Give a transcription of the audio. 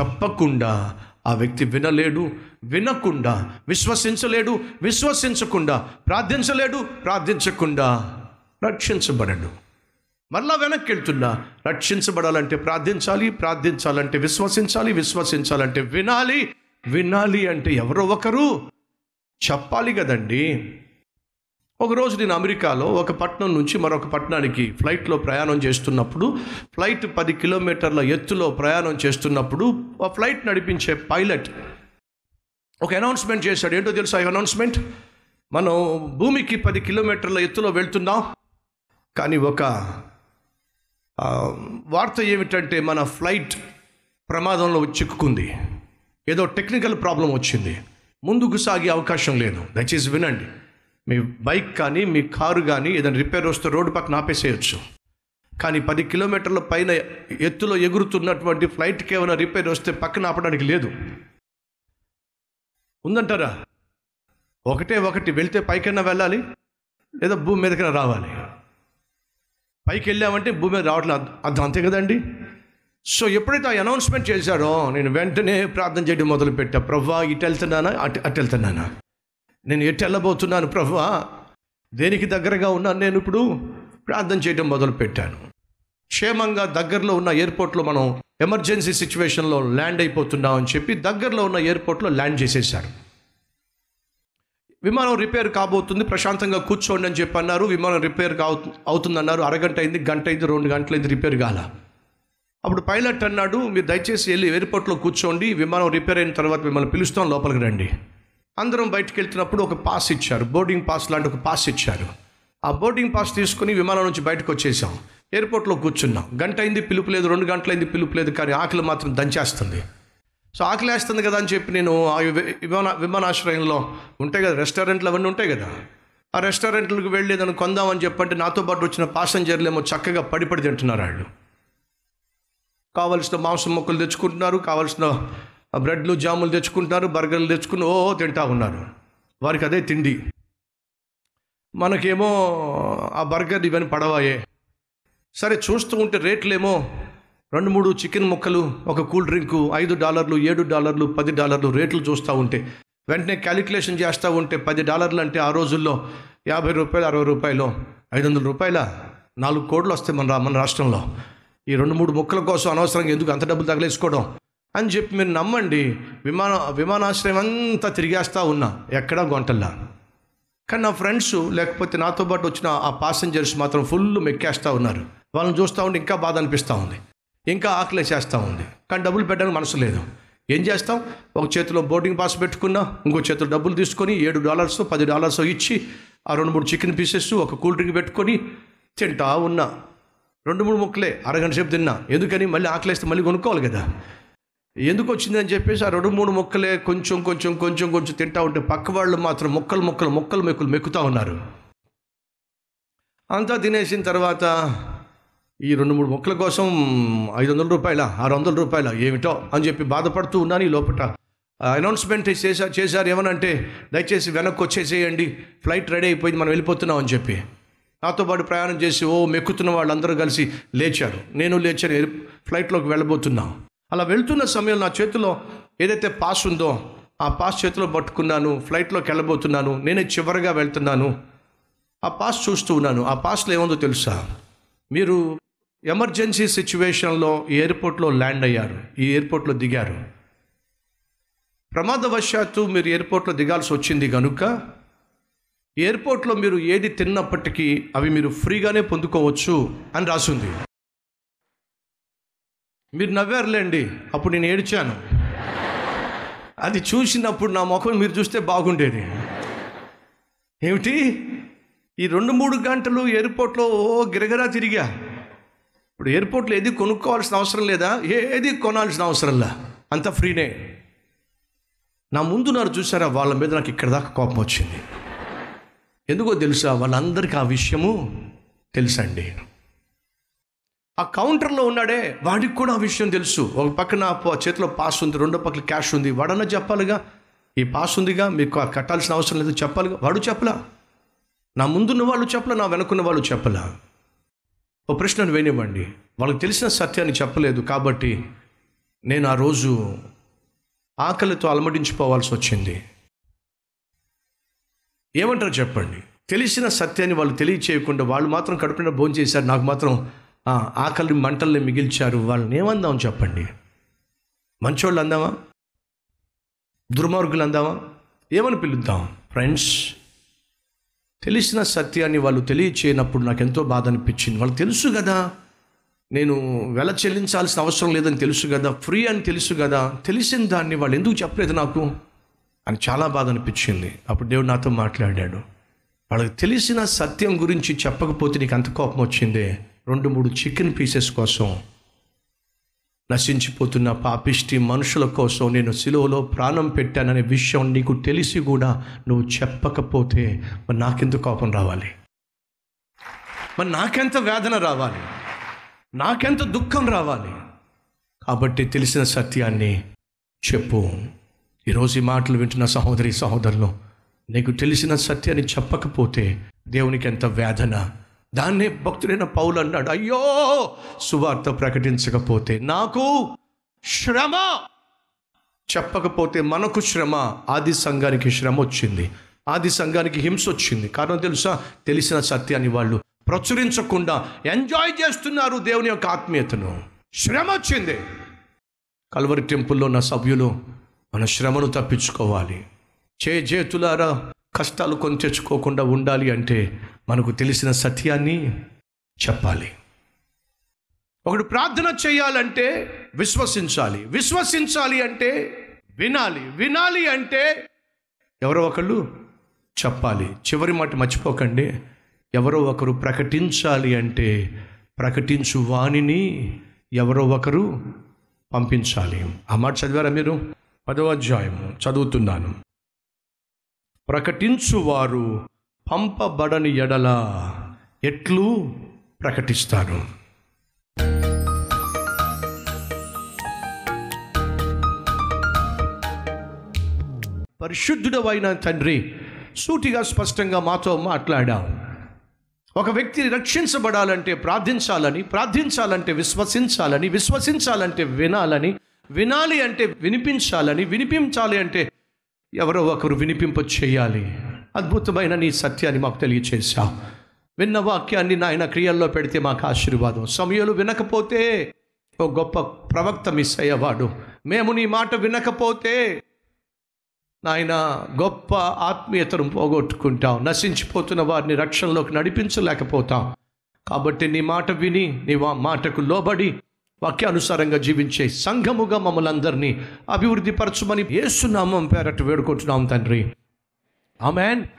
చెప్పకుండా ఆ వ్యక్తి వినలేడు వినకుండా విశ్వసించలేడు విశ్వసించకుండా ప్రార్థించలేడు ప్రార్థించకుండా రక్షించబడడు. మళ్ళా వెనక్కి వెళ్తున్నా రక్షించబడాలంటే ప్రార్థించాలి ప్రార్థించాలంటే విశ్వసించాలి విశ్వసించాలంటే వినాలి. వినాలి అంటే ఎవరో ఒకరు చెప్పాలి కదండీ. ఒకరోజు నేను అమెరికాలో ఒక పట్టణం నుంచి మరొక పట్టణానికి ఫ్లైట్లో ప్రయాణం చేస్తున్నప్పుడు ఫ్లైట్ పది కిలోమీటర్ల ఎత్తులో ప్రయాణం చేస్తున్నప్పుడు ఆ ఫ్లైట్ నడిపించే పైలట్ ఒక అనౌన్స్మెంట్ చేశాడు. ఏంటో తెలుసా ఈ అనౌన్స్మెంట్? మనం భూమికి పది కిలోమీటర్ల ఎత్తులో వెళ్తున్నాం కానీ ఒక వార్త ఏమిటంటే మన ఫ్లైట్ ప్రమాదంలో చిక్కుకుంది. ఏదో టెక్నికల్ ప్రాబ్లం వచ్చింది. ముందుకు సాగే అవకాశం లేదు. దయచేసి వినండి. మీ బైక్ కానీ మీ కారు కానీ ఏదైనా రిపేర్ వస్తే రోడ్డు పక్కన ఆపేసేయచ్చు. కానీ పది కిలోమీటర్ల పైన ఎత్తులో ఎగురుతున్నటువంటి ఫ్లైట్కి ఏమైనా రిపేర్ వస్తే పక్కన ఆపడానికి లేదు. ఉందంటారా? ఒకటే ఒకటి వెళ్తే పైకైనా వెళ్ళాలి లేదా భూమి మీదకైనా రావాలి? పైకి వెళ్ళామంటే భూమి మీద రావట్లేదు అర్థం అంతే కదండి? సో ఎప్పుడైతే ఆ అనౌన్స్మెంట్ చేశాడో నేను వెంటనే ప్రార్థన చేయడం మొదలుపెట్టా. ప్రభా ఇటు వెళ్తున్నానా? అటు అటు వెళ్తున్నానా? నేను ఎటు వెళ్ళబోతున్నాను ప్రభా? దేనికి దగ్గరగా ఉన్నాను నేను ఇప్పుడు? ప్రార్థన చేయడం మొదలుపెట్టాను. క్షేమంగా దగ్గరలో ఉన్న ఎయిర్పోర్ట్లో మనం ఎమర్జెన్సీ సిచ్యువేషన్లో ల్యాండ్ అయిపోతున్నాం అని చెప్పి దగ్గరలో ఉన్న ఎయిర్పోర్ట్లో ల్యాండ్ చేసేసారు విమానం రిపేర్ కాబోతుంది ప్రశాంతంగా కూర్చోండి అని చెప్పి అన్నారు. విమానం రిపేర్ కావు అవుతుందన్నారు. అరగంట అయింది గంట అయింది రెండు గంటలైంది రిపేర్ కాల. అప్పుడు పైలట్ అన్నాడు మీరు దయచేసి వెళ్ళి ఎయిర్పోర్ట్లో కూర్చోండి విమానం రిపేర్ అయిన తర్వాత మిమ్మల్ని పిలుస్తాం లోపలికి రండి. అందరం బయటికి వెళ్తున్నప్పుడు ఒక పాస్ ఇచ్చారు. బోర్డింగ్ పాస్ లాంటి ఒక పాస్ ఇచ్చారు. ఆ బోర్డింగ్ పాస్ తీసుకుని విమానం నుంచి బయటకు వచ్చేసాం. ఎయిర్పోర్ట్లో కూర్చున్నాం. గంట అయింది పిలుపు లేదు రెండు గంటలైంది పిలుపు లేదు కానీ ఆకలి మాత్రం దంచేస్తుంది. సో ఆకలి వేస్తుంది కదా అని చెప్పి నేను ఆ వి- విమాన విమానాశ్రయంలో ఉంటాయి కదా రెస్టారెంట్లు అవన్నీ ఉంటాయి కదా ఆ రెస్టారెంట్లకు వెళ్ళి దాన్ని కొందామని చెప్పంటే నాతో పాటు వచ్చిన పాసెంజర్లు ఏమో చక్కగా పడిపడి తింటున్నారు వాళ్ళు. కావలసిన మాంసం మొక్కలు తెచ్చుకుంటున్నారు కావలసిన బ్రెడ్లు జాములు తెచ్చుకుంటున్నారు బర్గర్లు తెచ్చుకుని ఓ తింటా ఉన్నారు. వారికి అదే తిండి. మనకేమో ఆ బర్గర్ ఇవన్నీ పడవాయే. సరే చూస్తూ ఉంటే రేట్లేమో రెండు మూడు చికెన్ ముక్కలు ఒక కూల్ డ్రింకు ఐదు డాలర్లు ఏడు డాలర్లు పది డాలర్లు రేట్లు చూస్తూ ఉంటే వెంటనే క్యాలిక్యులేషన్ చేస్తూ ఉంటే పది డాలర్లు అంటే ఆ రోజుల్లో యాభై రూపాయలు అరవై రూపాయలు ఐదు వందల రూపాయల? నాలుగు కోట్లు వస్తాయి మన మన రాష్ట్రంలో. ఈ రెండు మూడు ముక్కల కోసం అనవసరంగా ఎందుకు అంత డబ్బులు తగలేసుకోవడం? అని చెప్పి మీరు నమ్మండి విమాన విమానాశ్రయం అంతా తిరిగేస్తూ ఉన్నా ఎక్కడా గొంటల్లా. కానీ నా ఫ్రెండ్స్ లేకపోతే నాతో పాటు వచ్చిన ఆ పాసెంజర్స్ మాత్రం ఫుల్ మెక్కేస్తూ ఉన్నారు. వాళ్ళని చూస్తూ ఉంటే ఇంకా బాధ అనిపిస్తూ ఉంది. ఇంకా ఆకలేసేస్తూ ఉంది. కానీ డబ్బులు పెట్టడానికి మనసు లేదు. ఏం చేస్తాం? ఒక చేతిలో బోర్డింగ్ పాస్ పెట్టుకున్నా ఇంకో చేతిలో డబ్బులు తీసుకొని ఏడు డాలర్స్ పది డాలర్స్ ఇచ్చి ఆ రెండు మూడు చికెన్ పీసెస్ ఒక కూల్ డ్రింక్ పెట్టుకొని తింటా ఉన్నా. రెండు మూడు ముక్కలే అరగంట సేపు తిన్నా. ఎందుకని? మళ్ళీ ఆకలేస్తే మళ్ళీ కొనుక్కోవాలి కదా. ఎందుకు వచ్చిందని చెప్పేసి ఆ రెండు మూడు మొక్కలే కొంచెం కొంచెం కొంచెం కొంచెం తింటా ఉంటే పక్క వాళ్ళు మాత్రం మొక్కలు మొక్కలు మొక్కలు మెక్కులు మెక్కుతూ ఉన్నారు. అంతా తినేసిన తర్వాత ఈ రెండు మూడు మొక్కల కోసం ఐదు వందల రూపాయల ఆరు వందల రూపాయల ఏమిటో అని చెప్పి బాధపడుతూ ఉన్నాను ఈ లోపల అనౌన్స్మెంట్ చేశారు చేశారు ఏమనంటే దయచేసి వెనక్కి వచ్చేసేయండి ఫ్లైట్ రెడీ అయిపోయింది మనం వెళ్ళిపోతున్నాం అని చెప్పి. నాతో పాటు ప్రయాణం చేసి ఓ మెక్కుతున్న వాళ్ళందరూ కలిసి లేచారు. నేను లేచాను ఫ్లైట్లోకి వెళ్ళబోతున్నాం. అలా వెళ్తున్న సమయంలో నా చేతిలో ఏదైతే పాస్ ఉందో ఆ పాస్ చేతిలో పట్టుకున్నాను ఫ్లైట్లోకి వెళ్ళబోతున్నాను నేనే చివరిగా వెళ్తున్నాను. ఆ పాస్ చూస్తూ ఉన్నాను. ఆ పాస్లో ఏముందో తెలుసా? మీరు ఎమర్జెన్సీ సిచ్యువేషన్లో ఈ ఎయిర్పోర్ట్లో ల్యాండ్ అయ్యారు ఈ ఎయిర్పోర్ట్లో దిగారు. ప్రమాదవశాత్తు మీరు ఎయిర్పోర్ట్లో దిగాల్సి వచ్చింది కనుక ఎయిర్పోర్ట్లో మీరు ఏది తిన్నప్పటికీ అవి మీరు ఫ్రీగానే పొందుకోవచ్చు అని రాసింది. మీరు నవ్వారులేండి. అప్పుడు నేను ఏడ్చాను. అది చూసినప్పుడు నా ముఖం మీరు చూస్తే బాగుండేది. ఏమిటి? ఈ రెండు మూడు గంటలు ఎయిర్పోర్ట్లో ఓ గిరగిరా తిరిగా. ఇప్పుడు ఎయిర్పోర్ట్లో ఏది కొనుక్కోవాల్సిన అవసరం లేదా? ఏది కొనాల్సిన అవసరంలా అంత ఫ్రీనే. నా ముందున్నారు చూసారా? వాళ్ళ మీద నాకు ఇక్కడ దాకా కోపం వచ్చింది. ఎందుకో తెలుసా? వాళ్ళందరికీ ఆ విషయము తెలుసండి. ఆ కౌంటర్లో ఉన్నాడే. వాడికి కూడా ఆ విషయం తెలుసు. ఒక పక్కన చేతిలో పాస్ ఉంది రెండో పక్కన క్యాష్ ఉంది. వాడన్నా చెప్పాలిగా? ఈ పాస్ ఉందిగా మీకు కట్టాల్సిన అవసరం లేదు చెప్పాలిగా? వాడు చెప్పలా? నా ముందున్న వాళ్ళు చెప్పలా నా వెనుకున్న వాళ్ళు చెప్పలా? ఓ ప్రశ్నను వేయనివ్వండి వాళ్ళకి తెలిసిన సత్యాన్ని చెప్పలేదు కాబట్టి నేను ఆ రోజు ఆకలితో అలమటించిపోవాల్సి వచ్చింది. ఏమంటారు చెప్పండి. తెలిసిన సత్యాన్ని వాళ్ళు తెలియచేయకుండా వాళ్ళు మాత్రం కడుపున భోజనం చేశారు నాకు మాత్రం ఆకలి మంటల్ని మిగిల్చారు వాళ్ళని ఏమందాం చెప్పండి? మంచోళ్ళు అందామా దుర్మార్గులు అందామా ఏమని పిలుద్దాం? ఫ్రెండ్స్ తెలిసిన సత్యాన్ని వాళ్ళు తెలియచేయనప్పుడు నాకు ఎంతో బాధ అనిపించింది వాళ్ళు తెలుసు కదా నేను వెల చెల్లించాల్సిన అవసరం లేదని తెలుసు కదా ఫ్రీ అని తెలుసు కదా తెలిసిన దాన్ని వాళ్ళు ఎందుకు చెప్పలేదు నాకు? అని చాలా బాధ అనిపించింది అప్పుడు దేవుడు నాతో మాట్లాడాడు. వాళ్ళకి తెలిసిన సత్యం గురించి చెప్పకపోతే నీకు అంత కోపం వచ్చిందే? రెండు మూడు చికెన్ పీసెస్ కోసం నశించిపోతున్న పాపిష్టి మనుషుల కోసం నేను సిలువలో ప్రాణం పెట్టాననే విషయం నీకు తెలిసి కూడా నువ్వు చెప్పకపోతే మరి నాకెంత కోపం రావాలి? మరి నాకెంత వేదన రావాలి? నాకెంత దుఃఖం రావాలి? కాబట్టి తెలిసిన సత్యాన్ని చెప్పు. ఈరోజు ఈ మాటలు వింటున్న సహోదరి సహోదరులు నీకు తెలిసిన సత్యాన్ని చెప్పకపోతే దేవునికి ఎంత వేదన దాన్నే భక్తుడైన పౌలు అన్నాడు అయ్యో సువార్త ప్రకటించకపోతే నాకు శ్రమ. చెప్పకపోతే మనకు శ్రమ ఆది సంఘానికి శ్రమ వచ్చింది. ఆది సంఘానికి హింస వచ్చింది. కారణం తెలుసా? తెలిసిన సత్యాన్ని వాళ్ళు ప్రచురించకుండా ఎంజాయ్ చేస్తున్నారు దేవుని యొక్క ఆత్మీయతను. శ్రమ వచ్చింది. కల్వరి టెంపుల్లో ఉన్న సభ్యులు మన శ్రమను తప్పించుకోవాలి. చే చేతులారా కష్టాలు కొని తెచ్చుకోకుండా ఉండాలి అంటే మనకు తెలిసిన సత్యాన్ని చెప్పాలి. ఒకడు ప్రార్థన చేయాలంటే విశ్వసించాలి. విశ్వసించాలి అంటే వినాలి. వినాలి అంటే ఎవరో ఒకళ్ళు చెప్పాలి. చివరి మాట మర్చిపోకండి. ఎవరో ఒకరు ప్రకటించాలి అంటే ప్రకటించు వాణిని ఎవరో ఒకరు పంపించాలి. ఆ మాట చదివారా మీరు? పదవ అధ్యాయము. చదువుతున్నాను. ప్రకటించువారు పంపబడని ఎడల ఎట్లు ప్రకటిస్తారు పరిశుద్ధుడవైన తండ్రి సూటిగా స్పష్టంగా మాతో మాట్లాడావు. ఒక వ్యక్తి రక్షించబడాలంటే ప్రార్థించాలని ప్రార్థించాలంటే విశ్వసించాలని విశ్వసించాలంటే వినాలని వినాలి అంటే వినిపించాలని వినిపించాలి అంటే ఎవరో ఒకరు వినిపింప చేయాలి అద్భుతమైన నీ సత్యాన్ని మాకు తెలియచేశావు విన్న వాక్యాన్ని నాయన క్రియల్లో పెడితే మాకు ఆశీర్వాదం. సమయంలో వినకపోతే ఓ గొప్ప ప్రవక్త మిస్ అయ్యేవాడు. మేము నీ మాట వినకపోతే నాయన గొప్ప ఆత్మీయతను పోగొట్టుకుంటాం. నశించిపోతున్న వారిని రక్షణలోకి నడిపించలేకపోతాం. కాబట్టి నీ మాట విని నీ వా- మాటకు లోబడి వాక్యానుసారంగా జీవించే సంఘముగా మమ్మల్ని అందరినీ అభివృద్ధి పరచుమని ఏసునామం పేరట్టు వేడుకుంటున్నాం తండ్రి. Amen.